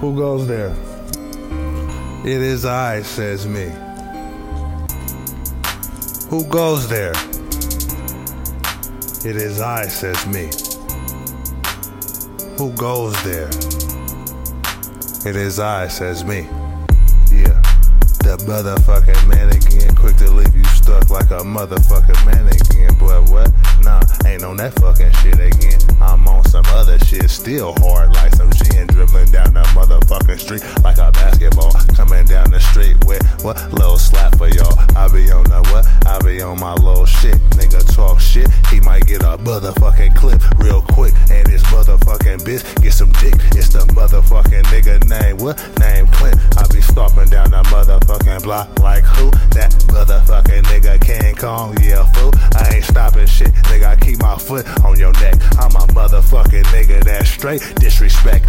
Who goes there? It is I, says me. Who goes there? It is I, says me. Who goes there? It is I, says me. Yeah. That motherfucking mannequin, quick to leave you stuck like a motherfucking mannequin. But what? Nah, ain't on that fucking shit again. I'm on some other shit, still hard like street like a basketball. Coming down the street with what? Little slap for y'all. I be on the what? I be on my little shit. Nigga talk shit, he might get a motherfucking clip real quick. And this motherfucking bitch get some dick. It's the motherfucking nigga name. What? Name Clint. I be stomping down the motherfucking block like who? That motherfucking nigga King Kong. Yeah, fool. I ain't stopping shit. Nigga, I keep my foot on your neck. I'm a motherfucking nigga that's straight disrespect.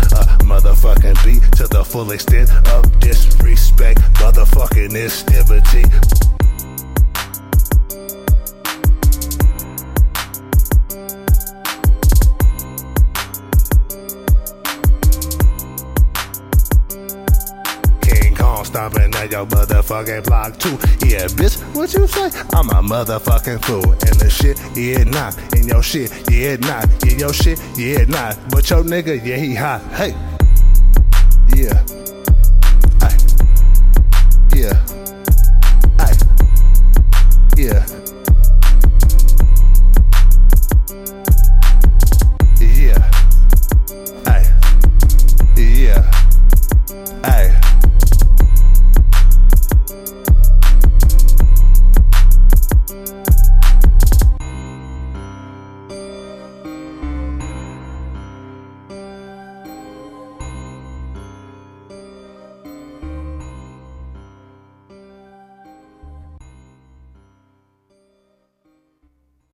To the full extent of disrespect. Motherfucking Kong stomping at your motherfucking block too. Yeah, bitch, what you say? I'm a motherfucking fool. And the shit, yeah, not. In your shit, yeah, not. In your shit, yeah, not. But your nigga, yeah, he hot. Hey.